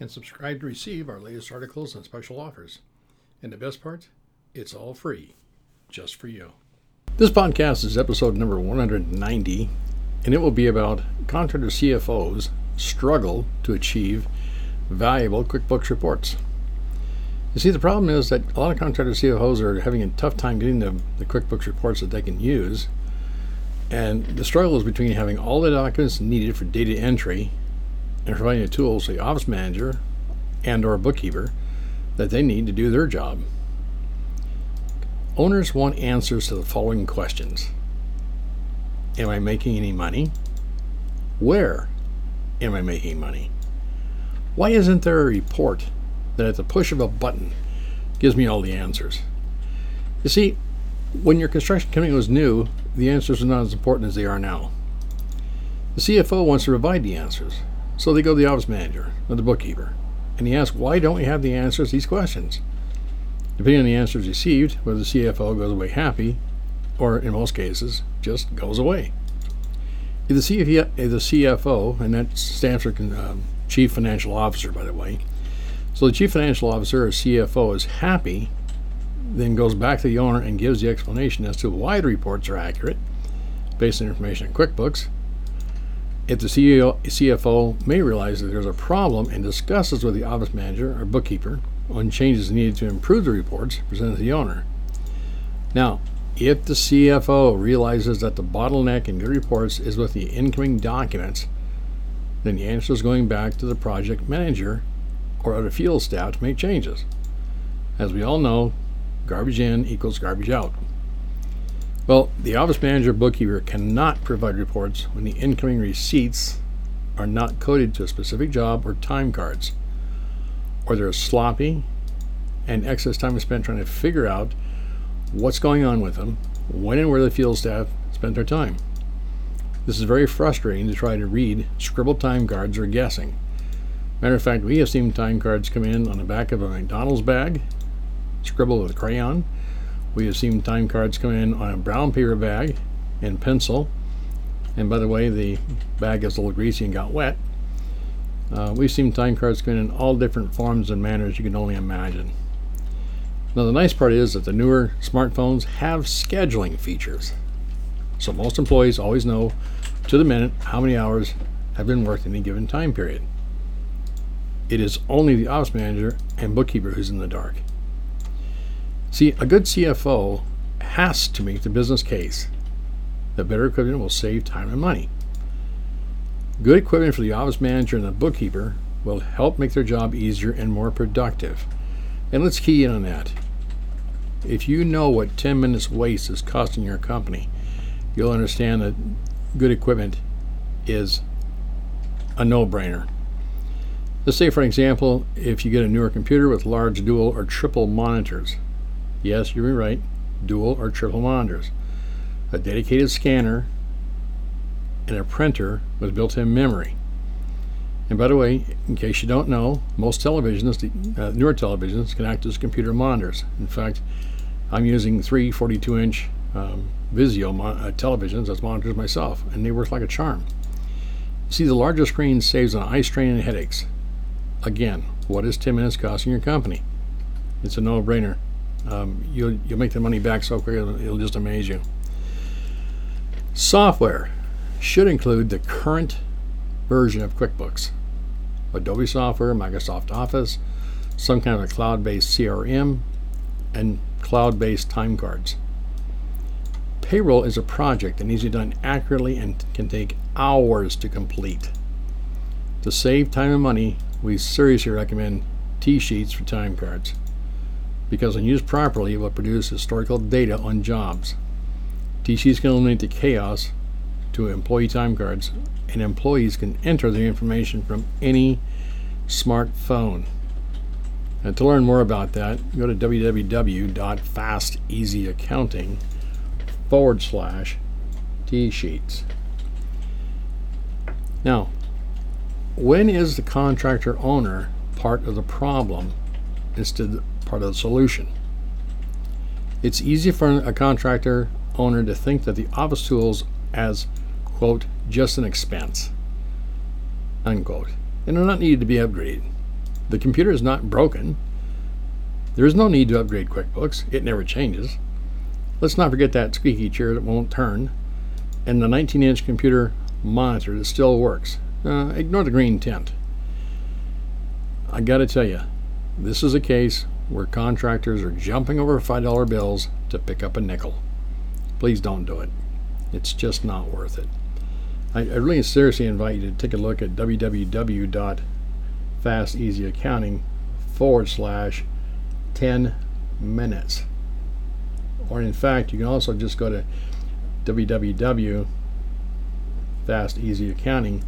and subscribe to receive our latest articles and special offers. And the best part, it's all free, just for you. This podcast is episode number 190, and it will be about contractor CFOs struggle to achieve valuable QuickBooks reports. You see, the problem is that a lot of contractor CFOs are having a tough time getting the, the QuickBooks reports that they can use. And the struggle is between having all the documents needed for data entry and providing the tools to the office manager and or bookkeeper that they need to do their job. Owners want answers to the following questions. Am I making any money? Where am I making money? Why isn't there a report that at the push of a button gives me all the answers? You see, when your construction company was new, the answers were not as important as they are now. The CFO wants to provide the answers, so they go to the office manager or the bookkeeper, and he asks, Why don't we have the answers to these questions? Depending on the answers received, whether the CFO goes away happy, or in most cases, just goes away. If the, CFO, and that stands for um, Chief Financial Officer, by the way, so the Chief Financial Officer or CFO is happy, then goes back to the owner and gives the explanation as to why the reports are accurate based on information in QuickBooks, if the CEO, CFO may realize that there's a problem and discusses with the office manager or bookkeeper on changes needed to improve the reports presented to the owner. Now, if the CFO realizes that the bottleneck in good reports is with the incoming documents, then the answer is going back to the project manager or other field staff to make changes. As we all know, garbage in equals garbage out. Well, the office manager bookkeeper cannot provide reports when the incoming receipts are not coded to a specific job or time cards, or they're sloppy and excess time is spent trying to figure out what's going on with them, when and where the field staff spent their time. This is very frustrating to try to read scribbled time cards or guessing. Matter of fact, we have seen time cards come in on the back of a McDonald's bag, scribbled with a crayon, we have seen time cards come in on a brown paper bag and pencil. And by the way, the bag is a little greasy and got wet. Uh, we've seen time cards come in in all different forms and manners you can only imagine. Now, the nice part is that the newer smartphones have scheduling features. So most employees always know to the minute how many hours have been worked in any given time period. It is only the office manager and bookkeeper who's in the dark. See, a good CFO has to make the business case that better equipment will save time and money. Good equipment for the office manager and the bookkeeper will help make their job easier and more productive. And let's key in on that. If you know what 10 minutes waste is costing your company, you'll understand that good equipment is a no brainer. Let's say, for example, if you get a newer computer with large dual or triple monitors, Yes, you're right. Dual or triple monitors. A dedicated scanner and a printer with built in memory. And by the way, in case you don't know, most televisions, uh, newer televisions, can act as computer monitors. In fact, I'm using three 42 inch um, Vizio uh, televisions as monitors myself, and they work like a charm. See, the larger screen saves on eye strain and headaches. Again, what is 10 minutes costing your company? It's a no brainer um, you'll, you'll make the money back so quick it'll, it'll just amaze you. Software should include the current version of QuickBooks, Adobe software, Microsoft Office, some kind of a cloud based CRM, and cloud based time cards. Payroll is a project that needs to be done accurately and can take hours to complete. To save time and money, we seriously recommend TSheets for time cards because when used properly, it will produce historical data on jobs. TSheets can eliminate the chaos to employee time cards, and employees can enter the information from any smartphone. And to learn more about that, go to www.fasteasyaccounting forward slash TSheets. Now, when is the contractor owner part of the problem instead part of the solution? It's easy for a contractor owner to think that the office tools as quote just an expense unquote and are not needed to be upgraded. The computer is not broken. There is no need to upgrade QuickBooks. It never changes. Let's not forget that squeaky chair that won't turn and the 19 inch computer monitor that still works. Uh, ignore the green tint. I got to tell you, this is a case where contractors are jumping over $5 bills to pick up a nickel. Please don't do it. It's just not worth it. I, I really seriously invite you to take a look at www.fasteasyaccounting forward slash 10 minutes. Or in fact, you can also just go to www.fasteasyaccounting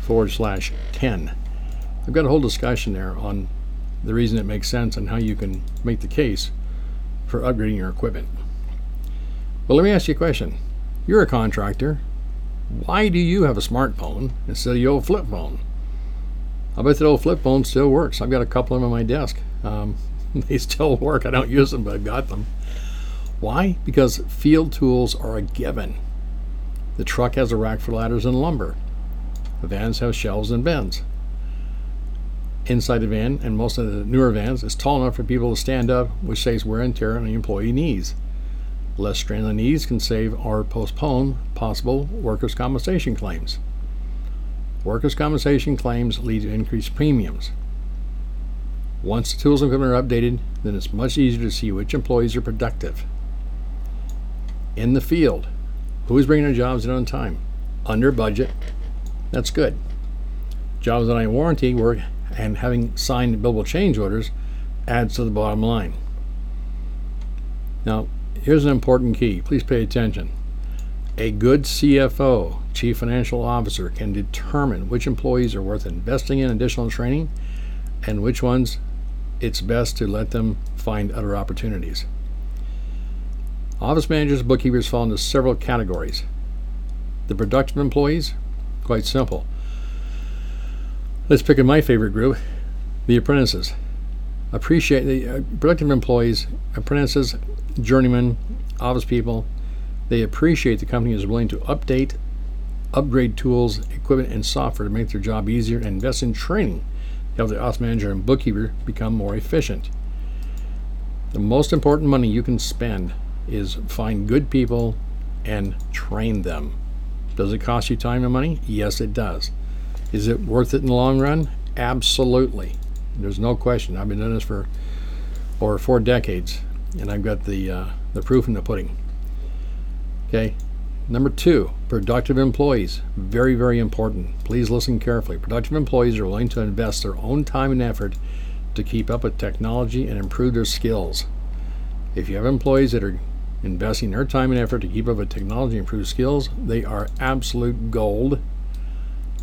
forward slash 10. I've got a whole discussion there on the reason it makes sense and how you can make the case for upgrading your equipment. Well, let me ask you a question. You're a contractor. Why do you have a smartphone instead of your old flip phone? I bet that old flip phone still works. I've got a couple of them on my desk. Um, they still work. I don't use them, but I've got them. Why? Because field tools are a given. The truck has a rack for ladders and lumber. The vans have shelves and bins. Inside the van, and most of the newer vans, is tall enough for people to stand up, which saves wear and tear on the employee knees. Less strain on knees can save or postpone possible workers' compensation claims. Workers' compensation claims lead to increased premiums. Once the tools and equipment are updated, then it's much easier to see which employees are productive. In the field, who is bringing their jobs in on time? Under budget. That's good. Jobs that I warranty work and having signed billable change orders adds to the bottom line. Now, here's an important key. Please pay attention. A good CFO, Chief Financial Officer, can determine which employees are worth investing in additional training and which ones it's best to let them find other opportunities. Office managers, bookkeepers fall into several categories. The productive employees, quite simple. Let's pick my favorite group, the apprentices. Appreciate the uh, productive employees, apprentices, journeymen, office people. They appreciate the company is willing to update, upgrade tools, equipment, and software to make their job easier and invest in training to help the office manager and bookkeeper become more efficient. The most important money you can spend is find good people and train them. Does it cost you time and money? Yes, it does. Is it worth it in the long run? Absolutely. There's no question. I've been doing this for over four decades, and I've got the uh, the proof in the pudding. Okay. Number two, productive employees. Very, very important. Please listen carefully. Productive employees are willing to invest their own time and effort to keep up with technology and improve their skills. If you have employees that are investing their time and effort to keep up with technology and improve skills, they are absolute gold.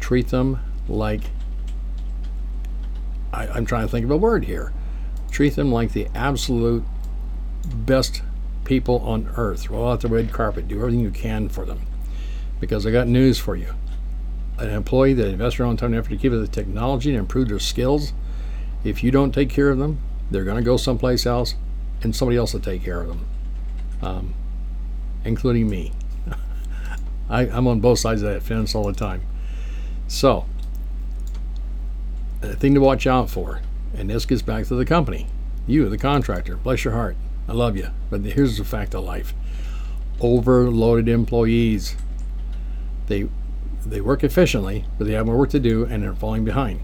Treat them like I, I'm trying to think of a word here. Treat them like the absolute best people on earth. Roll out the red carpet. Do everything you can for them. Because I got news for you. An employee that invests their own time and effort to keep the technology and improve their skills, if you don't take care of them, they're going to go someplace else and somebody else will take care of them um, including me. I, I'm on both sides of that fence all the time. So, the thing to watch out for, and this gets back to the company, you, the contractor, bless your heart, I love you, but here's the fact of life: overloaded employees. They they work efficiently, but they have more work to do, and they're falling behind.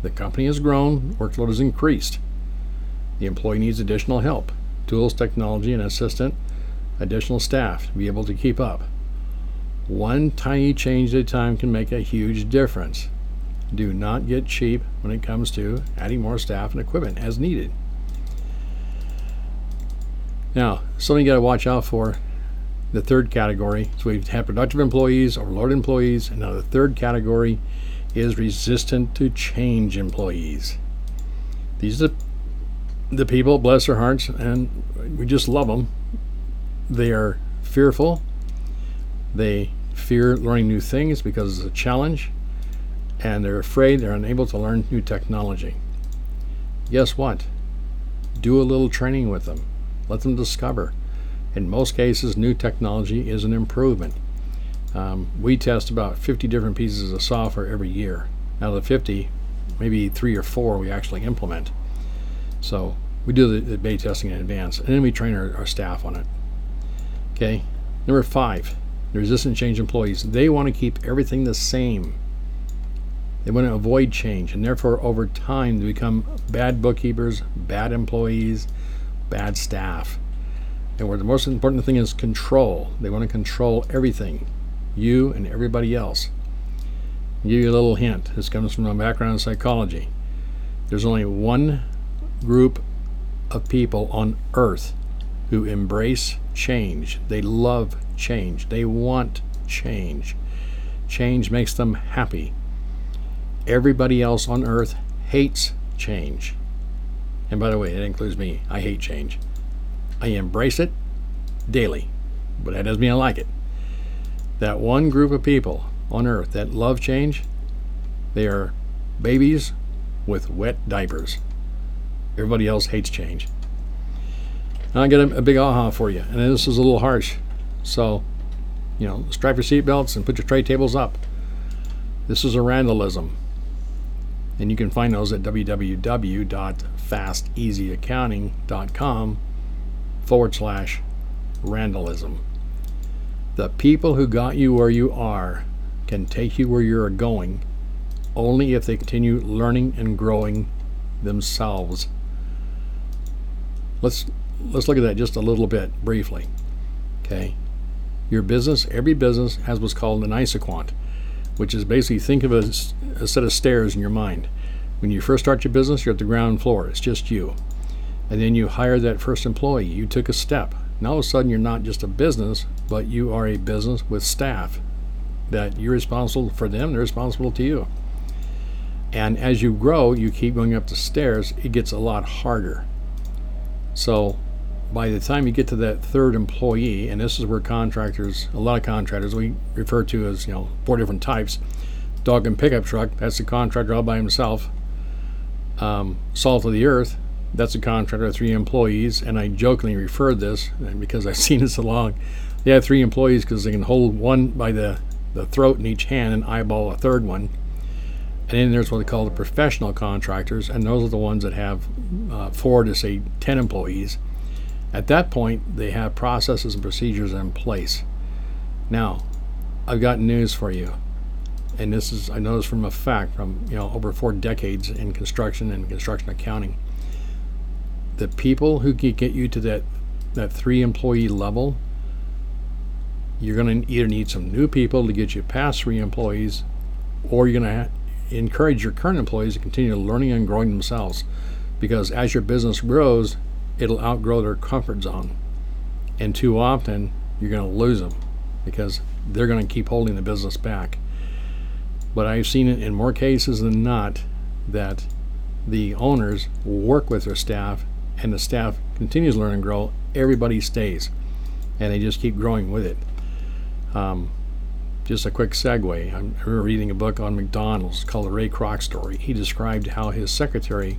The company has grown, workload has increased. The employee needs additional help tools, technology, and assistant, additional staff to be able to keep up. One tiny change at a time can make a huge difference. Do not get cheap when it comes to adding more staff and equipment as needed. Now, something you got to watch out for the third category. So we've had productive employees, overloaded employees, and now the third category is resistant to change employees. These are the the people, bless their hearts, and we just love them. They are fearful. They fear learning new things because it's a challenge, and they're afraid they're unable to learn new technology. Guess what? Do a little training with them. Let them discover. In most cases, new technology is an improvement. Um, we test about 50 different pieces of software every year. Out of the 50, maybe three or four we actually implement. So we do the, the beta testing in advance, and then we train our, our staff on it. Okay. Number five, the resistant change employees. They want to keep everything the same. They want to avoid change, and therefore, over time, they become bad bookkeepers, bad employees, bad staff. And where the most important thing is control. They want to control everything, you and everybody else. I'll give you a little hint. This comes from my background in psychology. There's only one group of people on earth who embrace change. They love change. They want change. Change makes them happy. Everybody else on earth hates change. And by the way, that includes me. I hate change. I embrace it daily, but that doesn't mean I like it. That one group of people on earth that love change, they are babies with wet diapers. Everybody else hates change. Now I get a, a big aha for you, and this is a little harsh. So, you know, strap your seatbelts and put your tray tables up. This is a Randallism. And you can find those at www.fasteasyaccounting.com forward slash Randallism. The people who got you where you are can take you where you're going only if they continue learning and growing themselves. Let's let's look at that just a little bit briefly. Okay. Your business, every business has what's called an isoquant, which is basically think of a, a set of stairs in your mind. When you first start your business, you're at the ground floor, it's just you. And then you hire that first employee, you took a step. Now all of a sudden, you're not just a business, but you are a business with staff that you're responsible for them, they're responsible to you. And as you grow, you keep going up the stairs, it gets a lot harder. So by the time you get to that third employee, and this is where contractors, a lot of contractors, we refer to as, you know, four different types. Dog and pickup truck, that's a contractor all by himself. Um, Salt of the Earth, that's a contractor, three employees, and I jokingly referred this because I've seen this so long. They have three employees because they can hold one by the, the throat in each hand and eyeball a third one. And then there's what they call the professional contractors, and those are the ones that have uh, four to say 10 employees. At that point, they have processes and procedures in place. Now, I've got news for you. And this is, I know this from a fact from, you know, over four decades in construction and construction accounting. The people who can get you to that, that three employee level, you're going to either need some new people to get you past three employees, or you're going to encourage your current employees to continue learning and growing themselves because as your business grows, it'll outgrow their comfort zone. And too often, you're going to lose them because they're going to keep holding the business back. But I've seen it in more cases than not that the owners work with their staff and the staff continues to learn and grow. Everybody stays and they just keep growing with it. Um, just a quick segue. I remember reading a book on McDonald's called The Ray Kroc Story. He described how his secretary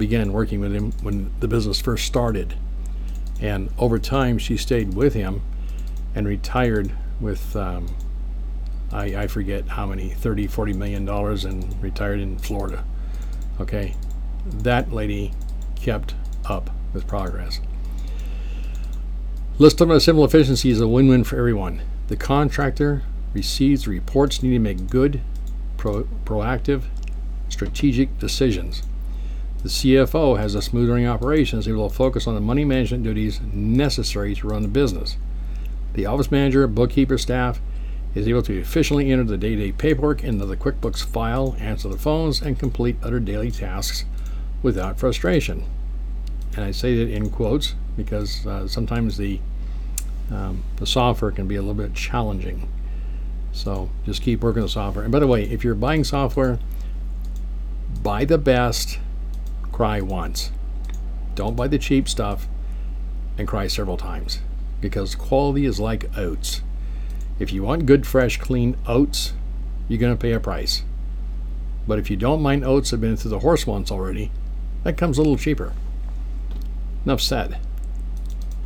began working with him when the business first started. And over time, she stayed with him and retired with, um, I, I forget how many, 30, 40 million dollars and retired in Florida. Okay. That lady kept up with progress. Talk about civil efficiency is a win win for everyone. The contractor receives reports needing to make good, pro- proactive, strategic decisions. The CFO has a smooth running operation, is able to focus on the money management duties necessary to run the business. The office manager, bookkeeper, staff is able to efficiently enter the day to day paperwork into the QuickBooks file, answer the phones, and complete other daily tasks without frustration. And I say that in quotes because uh, sometimes the um, the software can be a little bit challenging. So just keep working the software. And by the way, if you're buying software, buy the best, cry once. Don't buy the cheap stuff and cry several times because quality is like oats. If you want good, fresh, clean oats, you're going to pay a price. But if you don't mind oats have been through the horse once already, that comes a little cheaper. Enough said.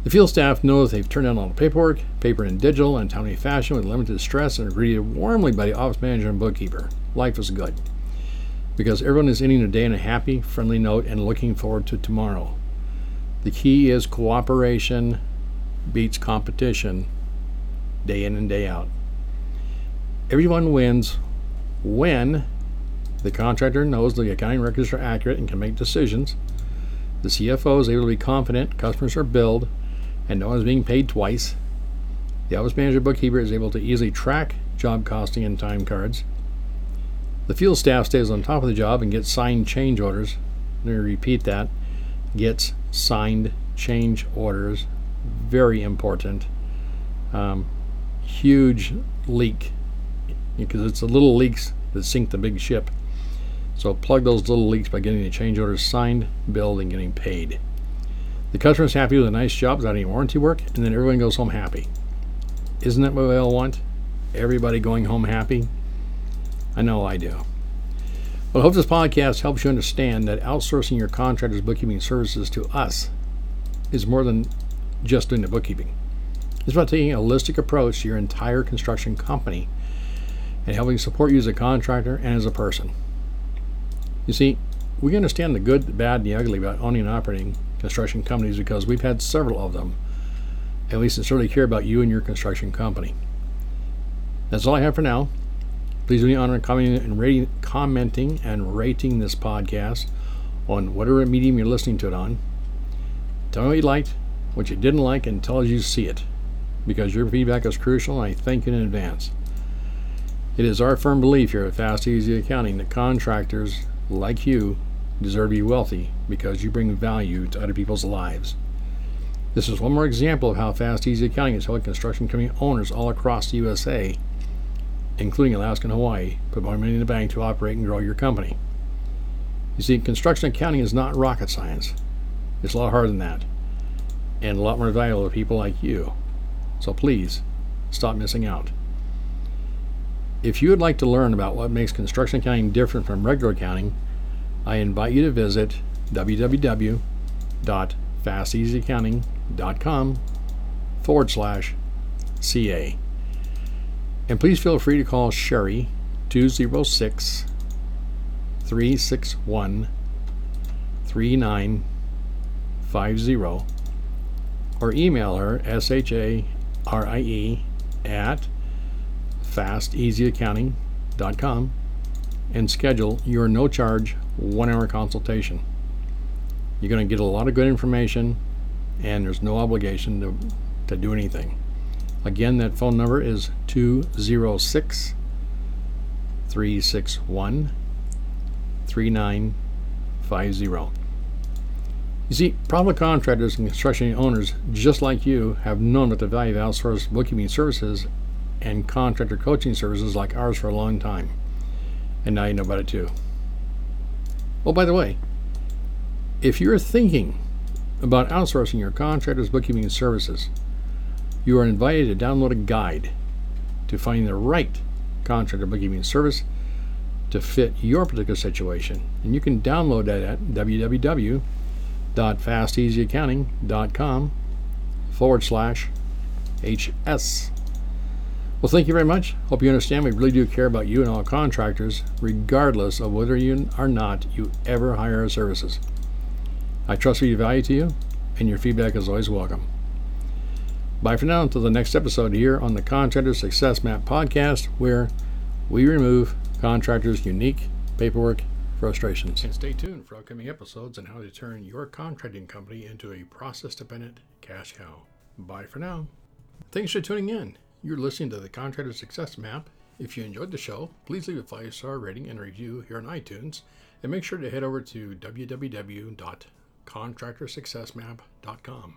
The field staff knows they've turned in all the paperwork, paper and digital, and timely fashion with limited stress and are greeted warmly by the office manager and bookkeeper. Life is good. Because everyone is ending the day on a happy, friendly note and looking forward to tomorrow. The key is cooperation beats competition day in and day out. Everyone wins when the contractor knows the accounting records are accurate and can make decisions. The CFO is able to be confident customers are billed and no one is being paid twice. The office manager bookkeeper is able to easily track job costing and time cards. The field staff stays on top of the job and gets signed change orders. Let me repeat that gets signed change orders. Very important. Um, huge leak because it's the little leaks that sink the big ship. So plug those little leaks by getting the change orders signed, billed, and getting paid. The customer's happy with a nice job without any warranty work, and then everyone goes home happy. Isn't that what we all want? Everybody going home happy? I know I do. Well, I hope this podcast helps you understand that outsourcing your contractor's bookkeeping services to us is more than just doing the bookkeeping. It's about taking a holistic approach to your entire construction company and helping support you as a contractor and as a person. You see, we understand the good, the bad, and the ugly about owning and operating construction companies because we've had several of them. At least sincerely care about you and your construction company. That's all I have for now. Please do me honor commenting and rating, commenting and rating this podcast on whatever medium you're listening to it on. Tell me what you liked, what you didn't like, and tell us you see it, because your feedback is crucial, and I thank you in advance. It is our firm belief here at Fast Easy Accounting that contractors like you deserve to be wealthy because you bring value to other people's lives. This is one more example of how Fast Easy Accounting is helping construction company owners all across the USA, including Alaska and Hawaii, put more money in the bank to operate and grow your company. You see, construction accounting is not rocket science. It's a lot harder than that, and a lot more valuable to people like you. So please, stop missing out. If you would like to learn about what makes construction accounting different from regular accounting, I invite you to visit www.fasteasyaccounting.com forward slash CA. And please feel free to call Sharie 206 361 3950 or email her S H A R I E at fasteasyaccounting.com and schedule your no charge one hour consultation. You're going to get a lot of good information and there's no obligation to, to do anything. Again, that phone number is 206 361 3950. You see, private contractors and construction owners just like you have known about the value of outsourced bookkeeping services and contractor coaching services like ours for a long time. And now you know about it too. Oh, by the way, if you're thinking about outsourcing your contractor's bookkeeping services, you are invited to download a guide to finding the right contractor bookkeeping service to fit your particular situation. And you can download that at www.fasteasyaccounting.com forward slash HS. Well, thank you very much. Hope you understand we really do care about you and all contractors, regardless of whether you or not you ever hire our services. I trust we value to you, and your feedback is always welcome. Bye for now until the next episode here on the Contractor Success Map podcast, where we remove contractors' unique paperwork frustrations. And stay tuned for upcoming episodes on how to turn your contracting company into a process dependent cash cow. Bye for now. Thanks for tuning in. You're listening to the Contractor Success Map. If you enjoyed the show, please leave a five star rating and review here on iTunes. And make sure to head over to www.contractorsuccessmap.com